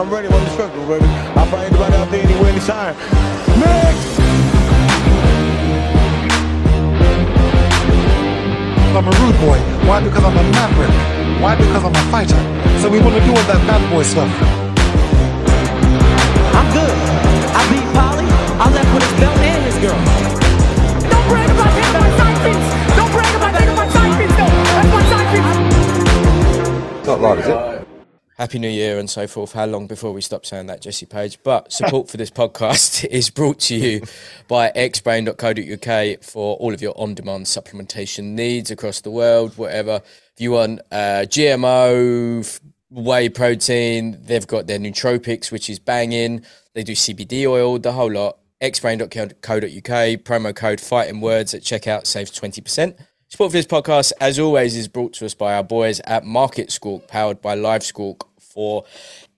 when I'm ready, when I'm circle, baby. I'll find anybody out there anywhere, anytime. Next! I'm a rude boy. Why? Because I'm a maverick. Why? Because I'm a fighter. So we want to do all that bad boy stuff. I'm good. I beat Polly. I left with his belt and his girl. Don't brag about that my side piece. Don't brag about that my side piece though. That's my side piece. Not live, is it? Happy New Year and so forth. How long before we stop saying that, Jesse Page? But support for this podcast is brought to you by xbrain.co.uk for all of your on demand supplementation needs across the world, whatever. If you want uh, GMO, whey protein, they've got their nootropics, which is banging. They do CBD oil, the whole lot. xbrain.co.uk, promo code fighting words at checkout saves 20%. Support for this podcast, as always, is brought to us by our boys at Market Squawk, powered by Live Squawk for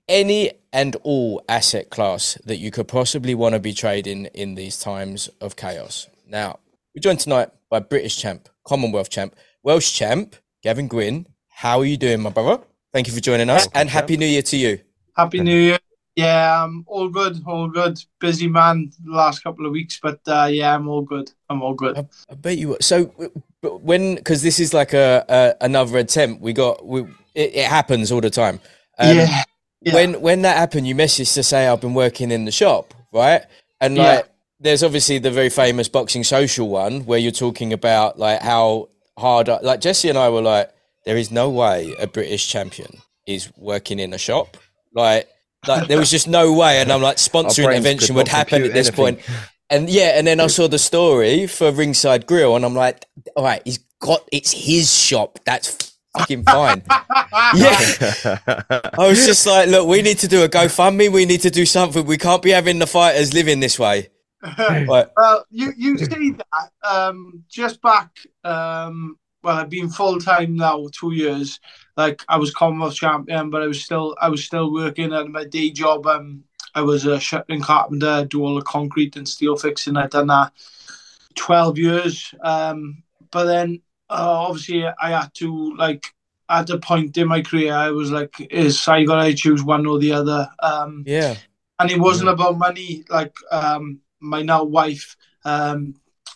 any and all asset class that you could possibly want to be trading in these times of chaos. Now, we're joined tonight by British champ, Commonwealth champ, Welsh champ, Gavin Gwynn. How are you doing, my brother? Thank you for joining us, and Happy New Year to you. Happy New Year. Yeah, um, all good, all good. Busy man the last couple of weeks, but uh, yeah, I'm all good. I'm all good. I, I bet you. were. So, when because this is like a, a another attempt, we got we it, it happens all the time. Um, yeah, yeah. When when that happened, you messaged to say I've been working in the shop, right? And Yeah. like, there's obviously the very famous boxing social one where you're talking about like how hard. Like Jesse and I were like, there is no way a British champion is working in a shop. Like, like there was just no way. And I'm like, sponsoring brains intervention would happen at this anything. point. And yeah, and then I saw the story for Ringside Grill, and I'm like, all right, he's got it's his shop. That's fucking fine. yeah. I was just like, look, we need to do a GoFundMe. We need to do something. We can't be having the fighters living this way. Well, you you say that um, just back. Um, well, I've been full time now two years. Like I was Commonwealth champion, but I was still I was still working at my day job. Um, I was a shuttering carpenter, do all the concrete and steel fixing. I'd done that twelve years. Um, but then uh, obviously I had to like at a point in my career I was like, is I gotta choose one or the other. Um, yeah, and it wasn't about money. Like um, my now wife um,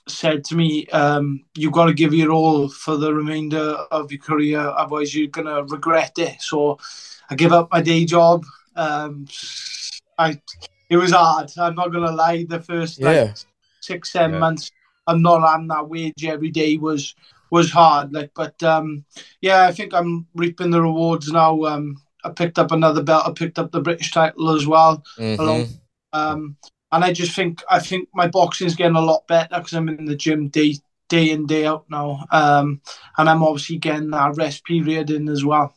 said to me, um, "You got to give your all for the remainder of your career, otherwise you're gonna regret it." So I give up my day job. Um, I it was hard. I'm not gonna lie. The first like Yeah. six seven Yeah. months, I'm not on that wage every day was was hard. Like, but um, yeah, I think I'm reaping the rewards now. Um, I picked up another belt. I picked up the British title as well. Mhm. Along, um, and I just think I think my boxing is getting a lot better because I'm in the gym day day in day out now. Um, and I'm obviously getting that rest period in as well.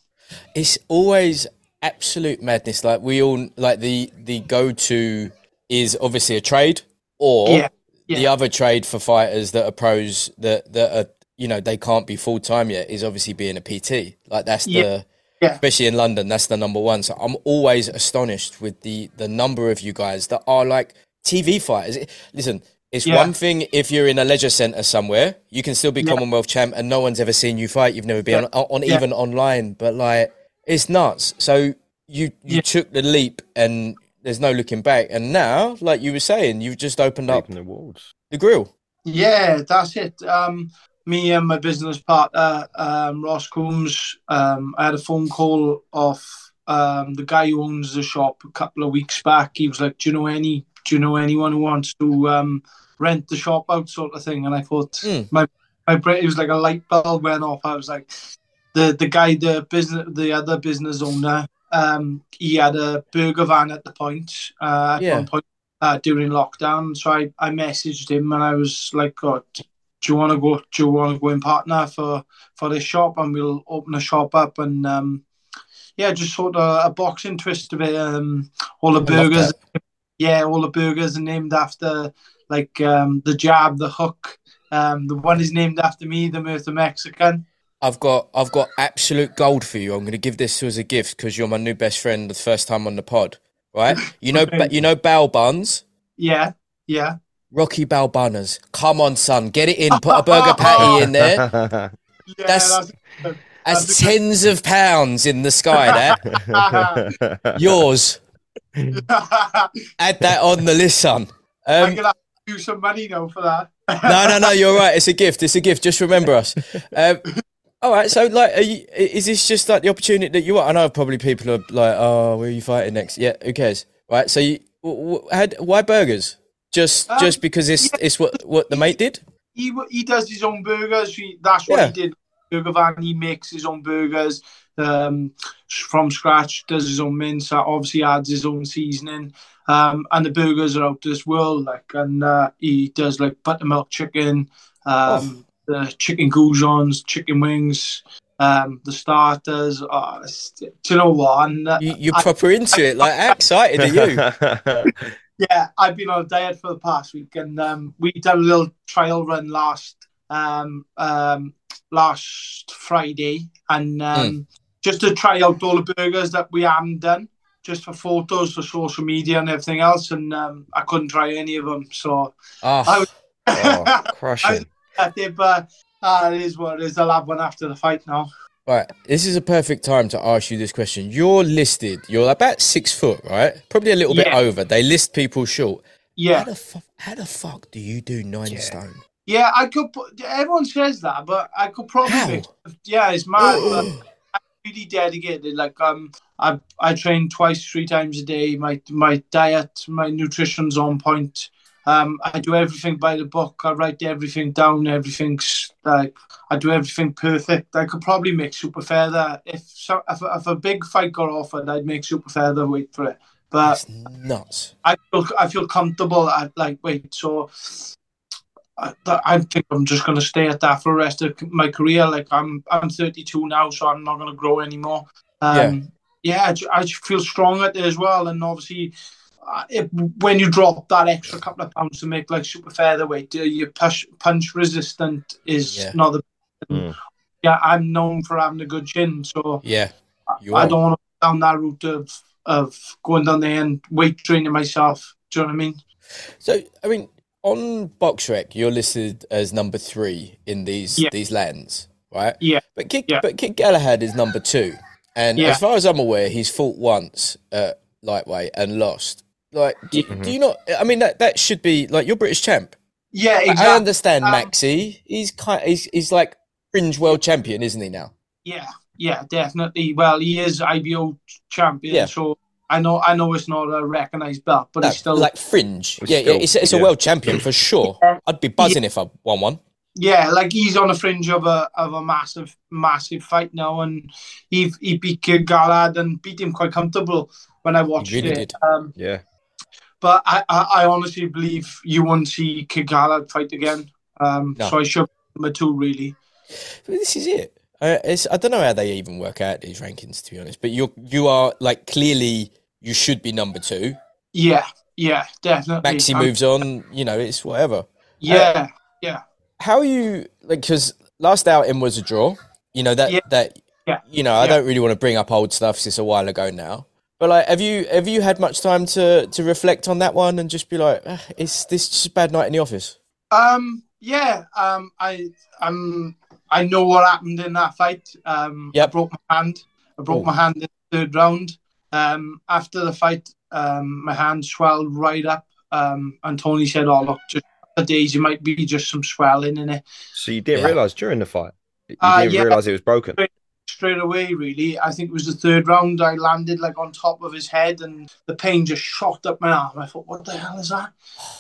it's always absolute madness. Like we all like the the go to is obviously a trade or Yeah, the other trade for fighters that are pros that that are you know they can't be full time yet is obviously being a PT. Like that's Yeah. the Yeah. especially in London, that's the number one. So I'm always astonished with the the number of you guys that are like TV fighters. Listen, it's Yeah. one thing if you're in a leisure centre somewhere, you can still be Yeah. Commonwealth champ and no one's ever seen you fight. You've never been Yeah. on, on Yeah. even online, but like it's nuts. So you you Yeah. took the leap and there's no looking back. And now, like you were saying, you've just opened up the rewards. the grill. Yeah, that's it. Um, me and my business partner, um, Ross Coombs, um, I had a phone call off um, the guy who owns the shop a couple of weeks back. He was like, "Do you know any? Do you know anyone who wants to um, rent the shop out?" Sort of thing. And I thought Hmm. my my brain it was like a light bulb went off. I was like, the the guy, the business, the other business owner. Um, he had a burger van at the point. Uh, at Yeah. one point uh, during lockdown. So I, I messaged him and I was like, oh, do you want to go? Do you want to go in partner for for this shop? And we'll open a shop up and um, yeah, just sort of a boxing twist of it. Um, all the burgers, yeah, all the burgers are named after like um, the jab, the hook. Um, the one is named after me, the Murtha Mexican. I've got I've got absolute gold for you. I'm going to give this to as a gift because you're my new best friend the first time on the pod, right? You know you know Bal Buns, Yeah, yeah. Rocky Bal Bunners. Come on, son, get it in. Put a burger patty in there. yeah That's- that's, That's tens of pounds in the sky. That yours. Add that on the list, son. I'm Um, gonna have to do some money now for that. no, no, no. You're right. It's a gift. It's a gift. Just remember us. Um, all right. So, like, are you, is this just like the opportunity that you want? I know probably people are like, "Oh, where are you fighting next?" Yeah, who cares, right? So, you w- w- had why burgers? Just, Um, just because it's it's what what the mate did. he he does his own burgers. He, that's what Yeah. he did. Burger van. He makes his own burgers um, from scratch. Does his own mince. uh, Obviously adds his own seasoning. Um, and the burgers are out of this world. Like, and uh, he does like buttermilk chicken, um, the chicken goujons, chicken wings, um, the starters. Uh, it's- do you know what? And, uh, You, you're I- proper into it. Like, how excited are you? Yeah, I've been on a diet for the past week, and um, we done a little trial run last um, um, last Friday, and um, just to try out all the burgers that we haven't done, just for photos for social media and everything else, and um, I couldn't try any of them, so Oh, I was. oh, crushing. I did, but uh, it is what it is. I'll have one after the fight now. Right. This is a perfect time to ask you this question. You're listed. You're about six foot, right? Probably a little bit over. They list people short. How Yeah, the fu- how the fuck do you do nine stone? yeah, I could. Put, everyone says that, but I could probably. How? Yeah, it's mad. but really dedicated. Like um, I I train twice, three times a day. My my diet, my nutrition's on point. Um, I do everything by the book. I write everything down. Everything's like I do everything perfect. I could probably make super feather if so, if, if a big fight got offered, I'd make super feather wait for it. But That's nuts. I feel I feel comfortable at like wait. So I, I think I'm just gonna stay at that for the rest of my career. Like I'm I'm 32 now, so I'm not gonna grow anymore. Um, yeah, I, I feel strong at it as well, and obviously. Uh, If, when you drop that extra couple of pounds to make like super featherweight, your push punch resistant is Yeah. not the. Mm. Yeah, I'm known for having a good chin, so Yeah. I don't want to go down that route of of going down there and weight training myself. Do you know what I mean? So, I mean, on BoxRec, you're listed as number three in these Yeah. these lands, right? Yeah. But Kid, Yeah. but Kid Galahad is number two, and Yeah. as far as I'm aware, he's fought once at lightweight and lost. Like, do, do you not? I mean, that that should be like you're British champ. Yeah, I- exactly. I understand Um, Maxi. He's kind. He's he's like fringe world champion, isn't he now? Yeah, yeah, definitely. Well, he is IBO champion, Yeah. so I know I know it's not a recognised belt, but No, he's still like fringe. It's yeah, still- yeah, it's, it's a world champion for sure. I'd be buzzing if I won one. yeah, like he's on the fringe of a of a massive massive fight now, and he he beat Kid Galahad and beat him quite comfortable when I watched really it. did. Um, Yeah. But I, I I honestly believe you won't see Kid Galahad fight again. Um, No. so I should be number two really. But this is it. Uh, it's, I don't know how they even work out these rankings, to be honest. But you you are like clearly you should be number two. Yeah, yeah, definitely. Maxi moves on. You know, it's whatever. Yeah, yeah. How are you like? Because last outing was a draw. You know that Yeah. that. Yeah. You know, I Yeah. don't really want to bring up old stuff. It's a while ago now. But like, have you have you had much time to to reflect on that one and just be like, "Ah, is this just a bad night in the office? Um, yeah. Um, I um, I know what happened in that fight. Um, Yep. I broke my hand. I broke Ooh. my hand in the third round. Um, after the fight, um, my hand swelled right up. Um, and Tony said, "Oh look, just a days, you might be just some swelling in it." So you didn't Yeah. realize during the fight? You Uh, didn't yeah. realize it was broken? Straight away, really. I think it was the third round. I landed like on top of his head, and the pain just shot up my arm. I thought, "What the hell is that?"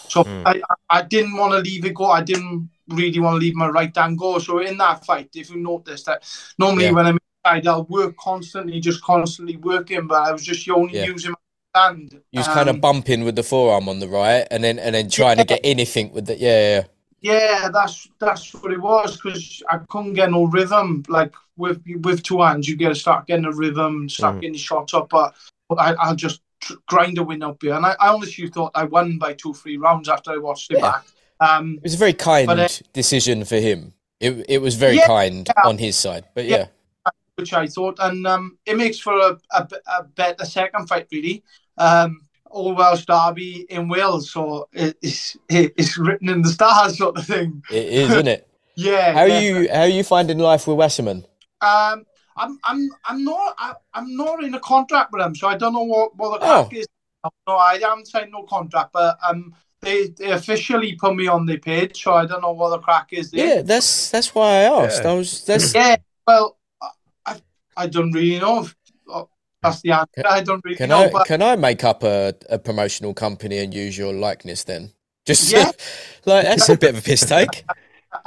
So Hmm. I, I didn't want to leave it go. I didn't really want to leave my right hand go. So in that fight, if you notice that normally Yeah. when I'm inside, I'll work constantly, just constantly working. But I was just only Yeah. using my hand. You was kind of Um, bumping with the forearm on the right, and then and then trying to get anything with the yeah. Yeah, yeah. Yeah, that's that's what it was because I couldn't get no rhythm. Like with with two hands, you got to start getting a rhythm, start Mhm. getting your shots up. But I, I'll just tr- grind a win up here, and I, I honestly thought I won by two, three rounds after I watched it Yeah. back. Um, It was a very kind But, uh, decision for him. It it was very Yeah. kind on his side, but yeah, Yeah. which I thought, and um, it makes for a, a, a better second fight, really. Um, All Welsh Derby in Wales, so it's it's written in the stars, sort of thing. it is, isn't it? Yeah. How are definitely. you how are you finding life with Wasserman? Um, I'm I'm I'm not I, I'm not in a contract with them, so I don't know what what the Oh. crack is. no, I haven't signed no contract, but um, they, they officially put me on their page, so I don't know what the crack is there. Yeah, that's that's why I asked. I was that's Yeah, well, I, I don't really know. If, that's the answer. I don't really Can know. I but can I make up a, a promotional company and use your likeness then? Just Yeah. like that's a bit of a piss take.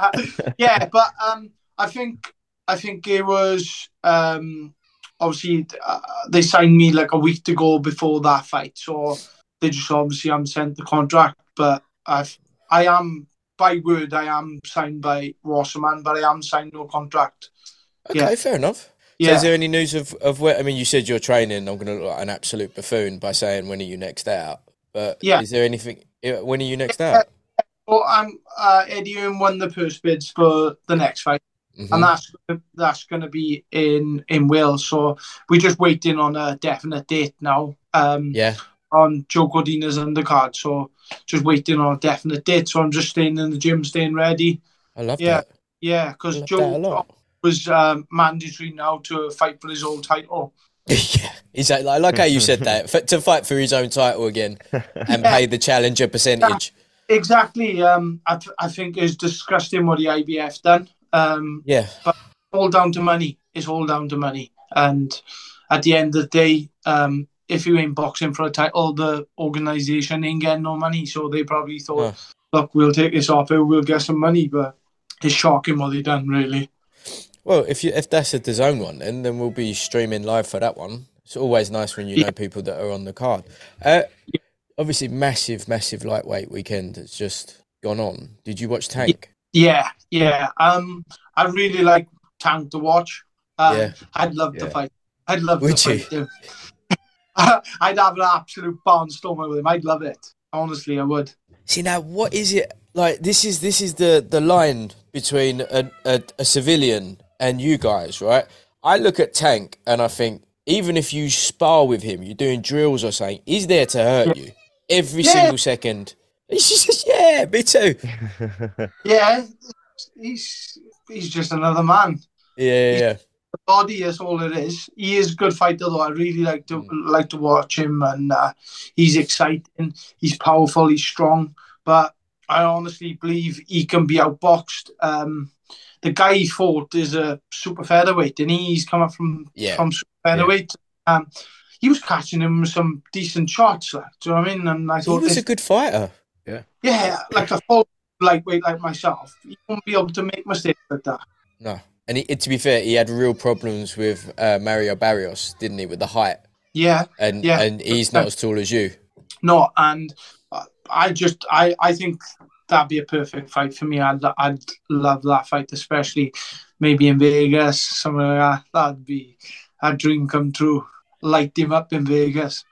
yeah, but um, I think I think it was um, obviously uh, they signed me like a week to go before that fight, so they just obviously haven't sent the contract. But I've I am by word I am signed by Wasserman, but I am signed no contract. Okay, Yeah. fair enough. So Yeah, is there any news of, of where? I mean, you said you're training. I'm going to look like an absolute buffoon by saying when are you next out? But Yeah. is there anything? When are you next out? well, I'm uh, Eddie Hearn won the purse bids for the next fight. Mhm. and that's that's going to be in in Wales. So we're just waiting on a definite date now. Um, Yeah, on Joe Cordina's undercard, so just waiting on a definite date. So I'm just staying in the gym, staying ready. I love it. Yeah, that. Yeah, because love that a Joe. Was um, mandatory now to fight for his old title. yeah, exactly. I like how you said that F- to fight for his own title again and pay the challenger percentage. Exactly. Um, I, th- I think it's disgusting what the IBF done. Um, Yeah, but all down to money. It's all down to money. And at the end of the day, um, if you ain't boxing for a title, the organisation ain't getting no money. So they probably thought, look, we'll take this off it, we'll get some money. But it's shocking what they done, really. Well, if you if that's a DAZN one, then then we'll be streaming live for that one. It's always nice when you know people that are on the card. Uh, obviously, massive, massive lightweight weekend that's just gone on. Did you watch Tank? Yeah, yeah. Um, I really like Tank to watch. Um, Yeah. I'd love to fight. I'd love Would to you? fight him. I'd have an absolute barnstormer with him. I'd love it. Honestly, I would. See now, what is it like? This is this is the the line between a, a a civilian and you guys, right? I look at Tank and I think even if you spar with him, you're doing drills or something, he's there to hurt you every Yeah. single second. He's just yeah, me too. Yeah, he's he's just another man. Yeah, yeah, yeah. the body is all it is. He is a good fighter though. I really like to like to watch him, and uh, he's exciting. He's powerful. He's strong. But I honestly believe he can be outboxed. Um, the guy he fought is a super featherweight, and he's coming up from Yeah. from super featherweight. Um, he was catching him with some decent shots. Like, do you know what I mean? And I thought He thought, was a good fighter. yeah, yeah, like a full lightweight like myself, he won't be able to make mistakes like that. No, and he, to be fair, he had real problems with uh, Mario Barrios, didn't he, with the height? Yeah, And Yeah. and he's not as tall as you. No, and uh, I just I I think that'd be a perfect fight for me. I'd I'd love that fight, especially maybe in Vegas, somewhere like that. That'd be a dream come true. Light him up in Vegas.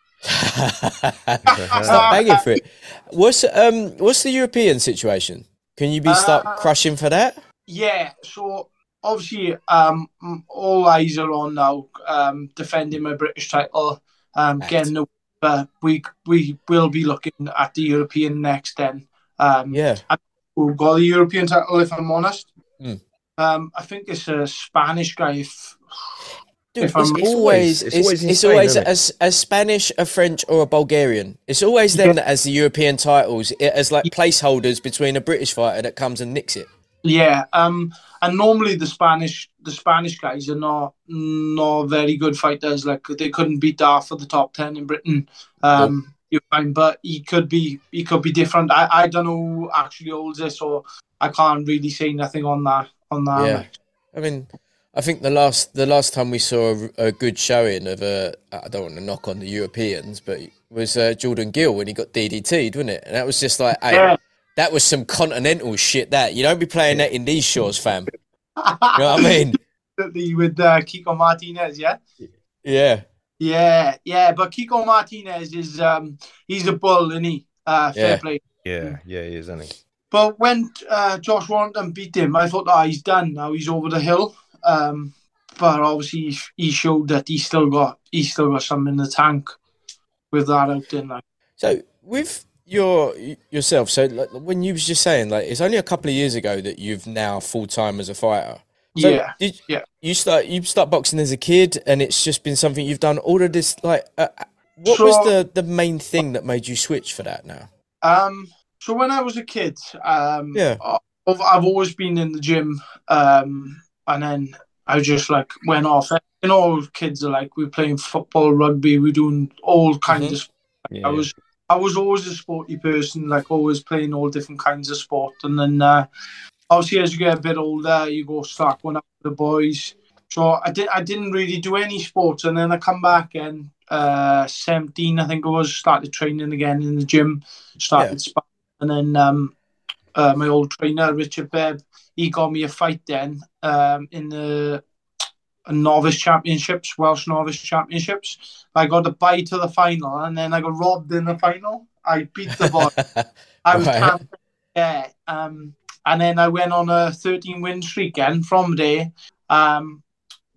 Start begging for it. What's um what's the European situation? Can you be start Uh, crushing for that? Yeah, so obviously um all eyes are on now um defending my British title, um Right. getting the but we we will be looking at the European next then. Um Yeah. who got the European title, if I'm honest. Mm. Um, I think it's a Spanish guy. If, Dude, If it's, I'm- it's It's always always- it's, it's always in it's Spain, always isn't it? as a Spanish, a French, or a Bulgarian. It's always them Yeah. that has the European titles it, as like placeholders between a British fighter that comes and nicks it. yeah, um, and normally the Spanish the Spanish guys are not not very good fighters. Like they couldn't beat Dar for the top ten in Britain. Um, you find, but he could be he could be different. I, I don't know who actually holds it, so I can't really say nothing on that on that. Yeah. I mean, I think the last the last time we saw a, a good showing of a I don't want to knock on the Europeans, but was uh, Jordan Gill when he got DDT'd, wasn't it? And that was just like, hey, Yeah. that was some continental shit. That you don't be playing that in these shores, fam. You know what I mean? With uh, Kiko Martinez, yeah. Yeah, Yeah, yeah, but Kiko Martinez is um he's a bull, isn't he? Uh fair Yeah. play. Yeah, yeah, he is, isn't he? But when uh, Josh Warrington beat him, I thought, ah, he's done now. He's over the hill. Um, but obviously, he showed that he still got he still got some in the tank with that out there. Like, So with your yourself, so like, when you was just saying like it's only a couple of years ago that you've now full time as a fighter. So yeah, did yeah. you start you start boxing as a kid, and it's just been something you've done all of this like uh, What So- was the the main thing that made you switch for that now? Um, so when I was a kid, um, Yeah. I've, I've always been in the gym, um, and then I just like went off. You know, kids are like we're playing football, rugby, we're doing all kinds Mhm. of. Sport. I was I was always a sporty person, like always playing all different kinds of sport, and then uh, obviously as you get a bit older, you go start going out with the boys. So I did I didn't really do any sports, and then I come back and uh, seventeen, I think it was, started training again in the gym, started sparring, and then um, uh, my old trainer Richard Bebb, he got me a fight then um, in the novice championships, Welsh novice championships. I got a bye to the final, and then I got robbed in the final. I beat the boy. I was Right. yeah. Um, and then I went on a 13 win streak again from there. Um,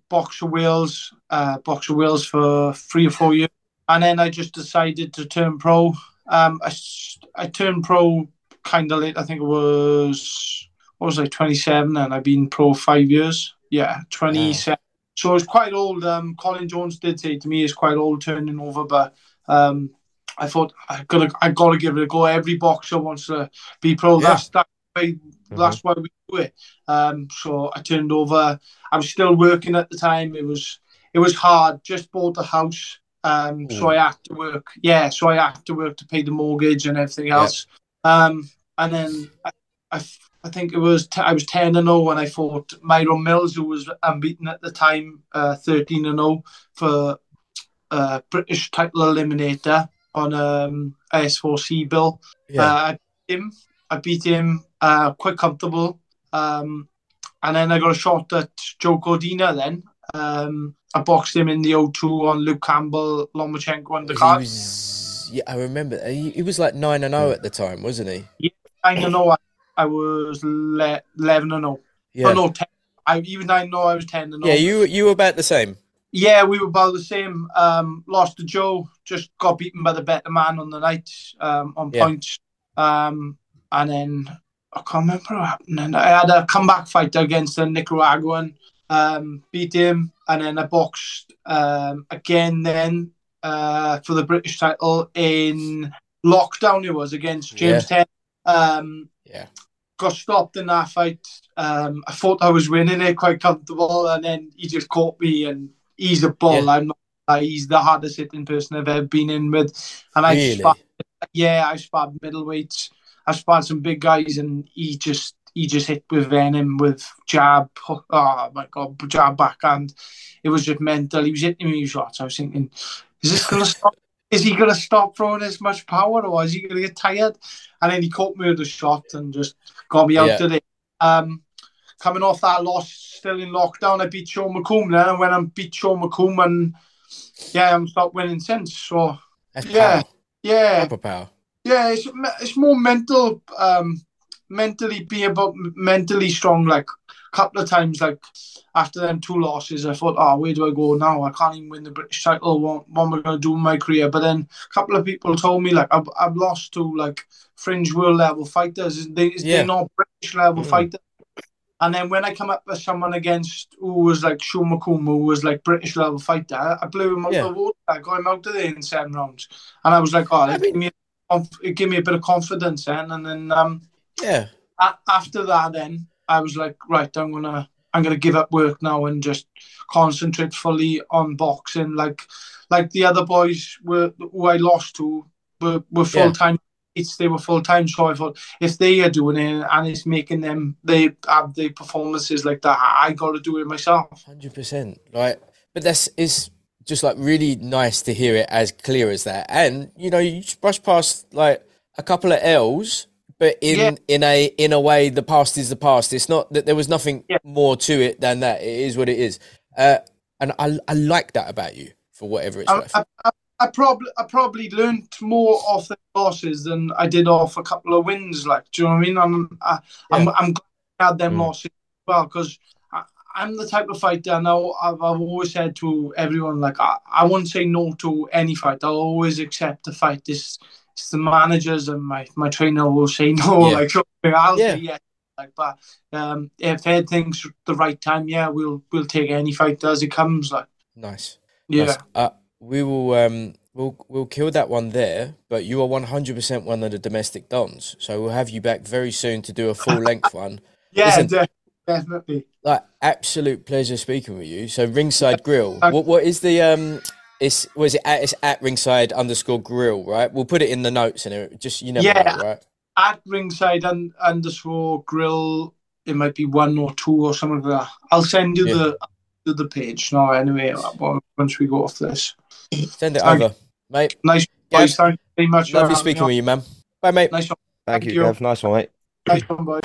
Boxer wheels, uh, Boxer Wales for three or four years. And then I just decided to turn pro. Um, I, I turned pro kind of late. I think it was, what was I, 27, and I've been pro five years. Yeah, 27. So it's quite old. Um, Colin Jones did say to me it's quite old turning over, but um, I thought I gotta I gotta give it a go. Every boxer wants to be pro. Yeah. That's that way, that's why we do it. Um, so I turned over. I was still working at the time. It was it was hard. Just bought the house. Um, so I had to work. Yeah, so I had to work to pay the mortgage and everything Yeah. else. Um, and then I, I, I think it was t- I was ten and zero when I fought Myron Mills, who was unbeaten at the time, uh, thirteen and zero for uh, British title eliminator on um, IS4C bill. Yeah. Uh, him. I beat him uh, quite comfortable. Um, and then I got a shot at Joe Cordina then. Um, I boxed him in the O2 on Luke Campbell, Lomachenko on the he card. was, yeah, I remember. He, he was like nine and zero at the time, wasn't he? I know I, I was le- 11 and 0. Yeah. Oh, no, 10. I, even I know I was 10 and 0. yeah, you you were about the same. Yeah, we were about the same. Um, lost to Joe, just got beaten by the better man on the night um, on Yeah. points. Um, and then I can't remember what happened. And I had a comeback fight against a Nicaraguan, um, beat him, and then I boxed um, again then uh, for the British title in lockdown. It was against James Ten. Um, Yeah. got stopped in that fight. Um, I thought I was winning it quite comfortable, and then he just caught me. And he's a ball. Yeah. I'm not. Uh, he's the hardest hitting person I've ever been in with. And I Really? sparred, yeah, I sparred middleweights. I sparred some big guys, and he just he just hit with venom with jab. hook- Oh my god, jab backhand. It was just mental. He was hitting me with shots. I was thinking, is this gonna stop? Is he gonna stop throwing as much power, or is he gonna get tired? And then he caught me with a shot and just got me out Yeah. of it. Um, coming off that loss, still in lockdown, I beat Sean McComb then, and when I beat Sean McComb, and yeah, I'm stopped winning since. So That's Yeah. power. yeah, Proper power. Yeah, it's it's more mental, um, mentally be about mentally strong. Like a couple of times, like after them two losses, I thought, oh, where do I go now? I can't even win the British title. What, what am I going to do in my career? But then a couple of people told me, like, I've, I've lost to like fringe world level fighters. They, Yeah. They're not British level Mm. fighters. And then when I come up with someone against who was like Sean McComb, who was like British level fighter, I blew him out Yeah. the water. I got him out of there in seven rounds. And I was like, oh, I mean- gave me conf- it gave me a bit of confidence then. And then um, Yeah. a- after that, then I was like, right, I'm gonna I'm gonna give up work now and just concentrate fully on boxing. Like like the other boys were who I lost to were, were full time. It's they were full time, so I thought if they are doing it and it's making them they have the performances like that, I got to do it myself. Hundred percent. right? but that's it's just like really nice to hear it as clear as that. And you know, you just brush past like a couple of L's, but in Yeah. in a in a way, the past is the past. It's not that there was nothing Yeah. more to it than that. It is what it is. Uh, and I I like that about you for whatever it's I, worth. I, I, I probably I probably learned more off the losses than I did off a couple of wins. Like, do you know what I mean? I'm I, I'm, I'm glad I had them Mm. losses as well because I'm the type of fighter. Now I've, I've always said to everyone like I, I won't say no to any fight. I'll always accept the fight. This it's the managers and my, my trainer will say no. Yeah. Like I'll Yeah. say yes. Like, but um, if everything's the right time, yeah, we'll we'll take any fight as it comes. Like, nice. yeah. Nice. Uh, we will um we'll we'll kill that one there. But you are one hundred percent one of the domestic dons, so we'll have you back very soon to do a full length one. Yeah, Listen- definitely. Like absolute pleasure speaking with you. So Ringside Grill. What what is the um? It's was it at, it's at Ringside underscore Grill, right? We'll put it in the notes and it just you never Yeah. know, right? At ringside un- underscore grill, it might be one or two or something like that. I'll send you Yeah. the to the page now anyway uh, once we go off this. Send it Thank- over, mate. Nice Guys, boys, thank you very much. for Lovely having speaking with you, man. Bye, mate. Nice one, Thank, Thank you, you. Gav. Nice one, mate. nice one, boys.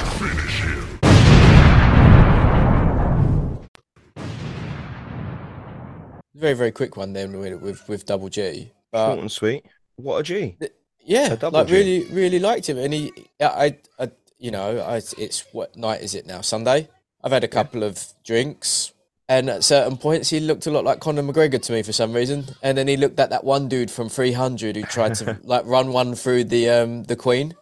Very very quick one then with with, with Double G. Short and sweet. What a G. yeah, A like G. really really liked him, and he I I, I you know I, it's what night is it now? Sunday. I've had a couple of drinks. And at certain points, he looked a lot like Conor McGregor to me for some reason. And then he looked at that one dude from 300 who tried to like run one through the um the Queen,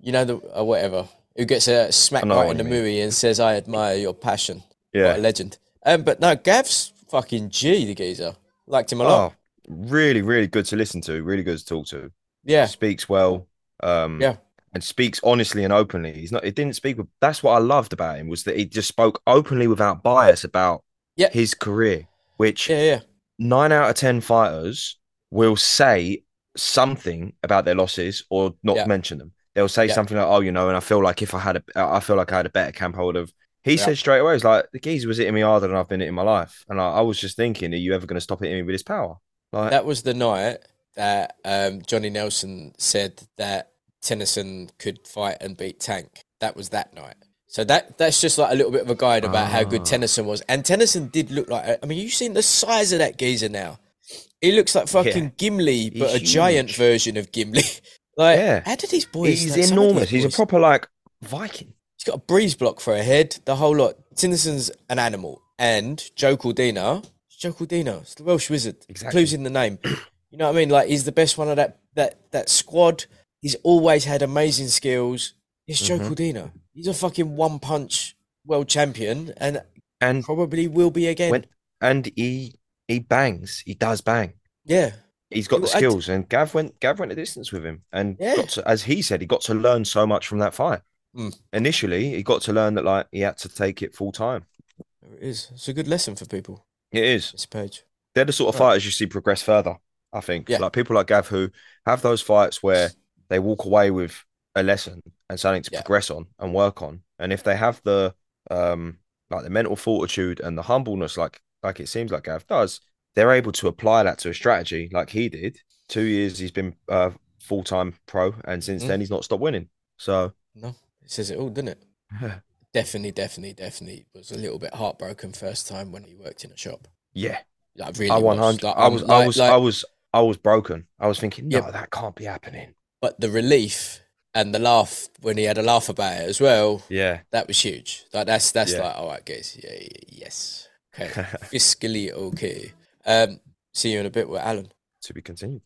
you know the or whatever, who gets a smack right in the movie and says, "I admire your passion." What Yeah. a legend. Um, but no, Gav's fucking G, the geezer. Liked him a lot. Oh, really, really good to listen to. Really good to talk to. yeah, Speaks well. Um, Yeah. And speaks honestly and openly. He's not. He didn't speak. With, that's what I loved about him was that he just spoke openly without bias about Yeah. his career, which yeah, yeah. nine out of ten fighters will say something about their losses or not Yeah. mention them. They'll say Yeah. something like, "Oh, you know," and I feel like if I had a, I feel like I had a better camp, I would have. He Yeah. said straight away, "It's like the geezer was hitting me harder than I've been hitting my life," and I, I was just thinking, "Are you ever going to stop hitting me with his power?" Like, That was the night that um, Johnny Nelson said that Tennyson could fight and beat Tank. That was that night. So that that's just like a little bit of a guide about how good Ah. Tennyson was. And Tennyson did look like. I mean, you've seen the size of that geezer now. He looks like fucking Yeah. Gimli, but He's a giant version of Gimli. like, Yeah. how did these boys? he's like, enormous. these He's a proper like Viking. He's got a breeze block for a head, the whole lot. Tennyson's an animal. And Joe Cordina, Joe Cordina, it's the Welsh wizard. Exactly. Clues in the name. You know what I mean? Like he's the best one of that that that squad. He's always had amazing skills. It's Joe Mhm. Cordina. He's a fucking one punch world champion and And probably will be again. when and he he bangs. He does bang. yeah. He's got the Well, I d- skills, and Gav went Gav went a distance with him, and Yeah. to, as he said, he got to learn so much from that fight. Mm. Initially, he got to learn that like he had to take it full time. It is. It's a good lesson for people. It is. This page. They're the sort of fighters you see progress further. I think Yeah. like people like Gav who have those fights where they walk away with a lesson and something to Yeah. progress on and work on, and if they have the um like the mental fortitude and the humbleness, like like it seems like Gav does, they're able to apply that to a strategy like he did. Two years he's been uh, full time pro, and since Mm. then he's not stopped winning. So No, it says it all, doesn't it? Definitely, definitely, definitely was a little bit heartbroken first time when he worked in a shop. yeah, Like really, I was. one hundred. Like, I was, I like- was, like- I was, I was broken. I was thinking, no, Yeah. that can't be happening. but the relief and the laugh when he had a laugh about it as well, Yeah, that was huge. Like that's that's Yeah. like all right, guys. Yeah, yeah, yes, okay, fiscally okay. Um, see you in a bit with Alan. to be continued.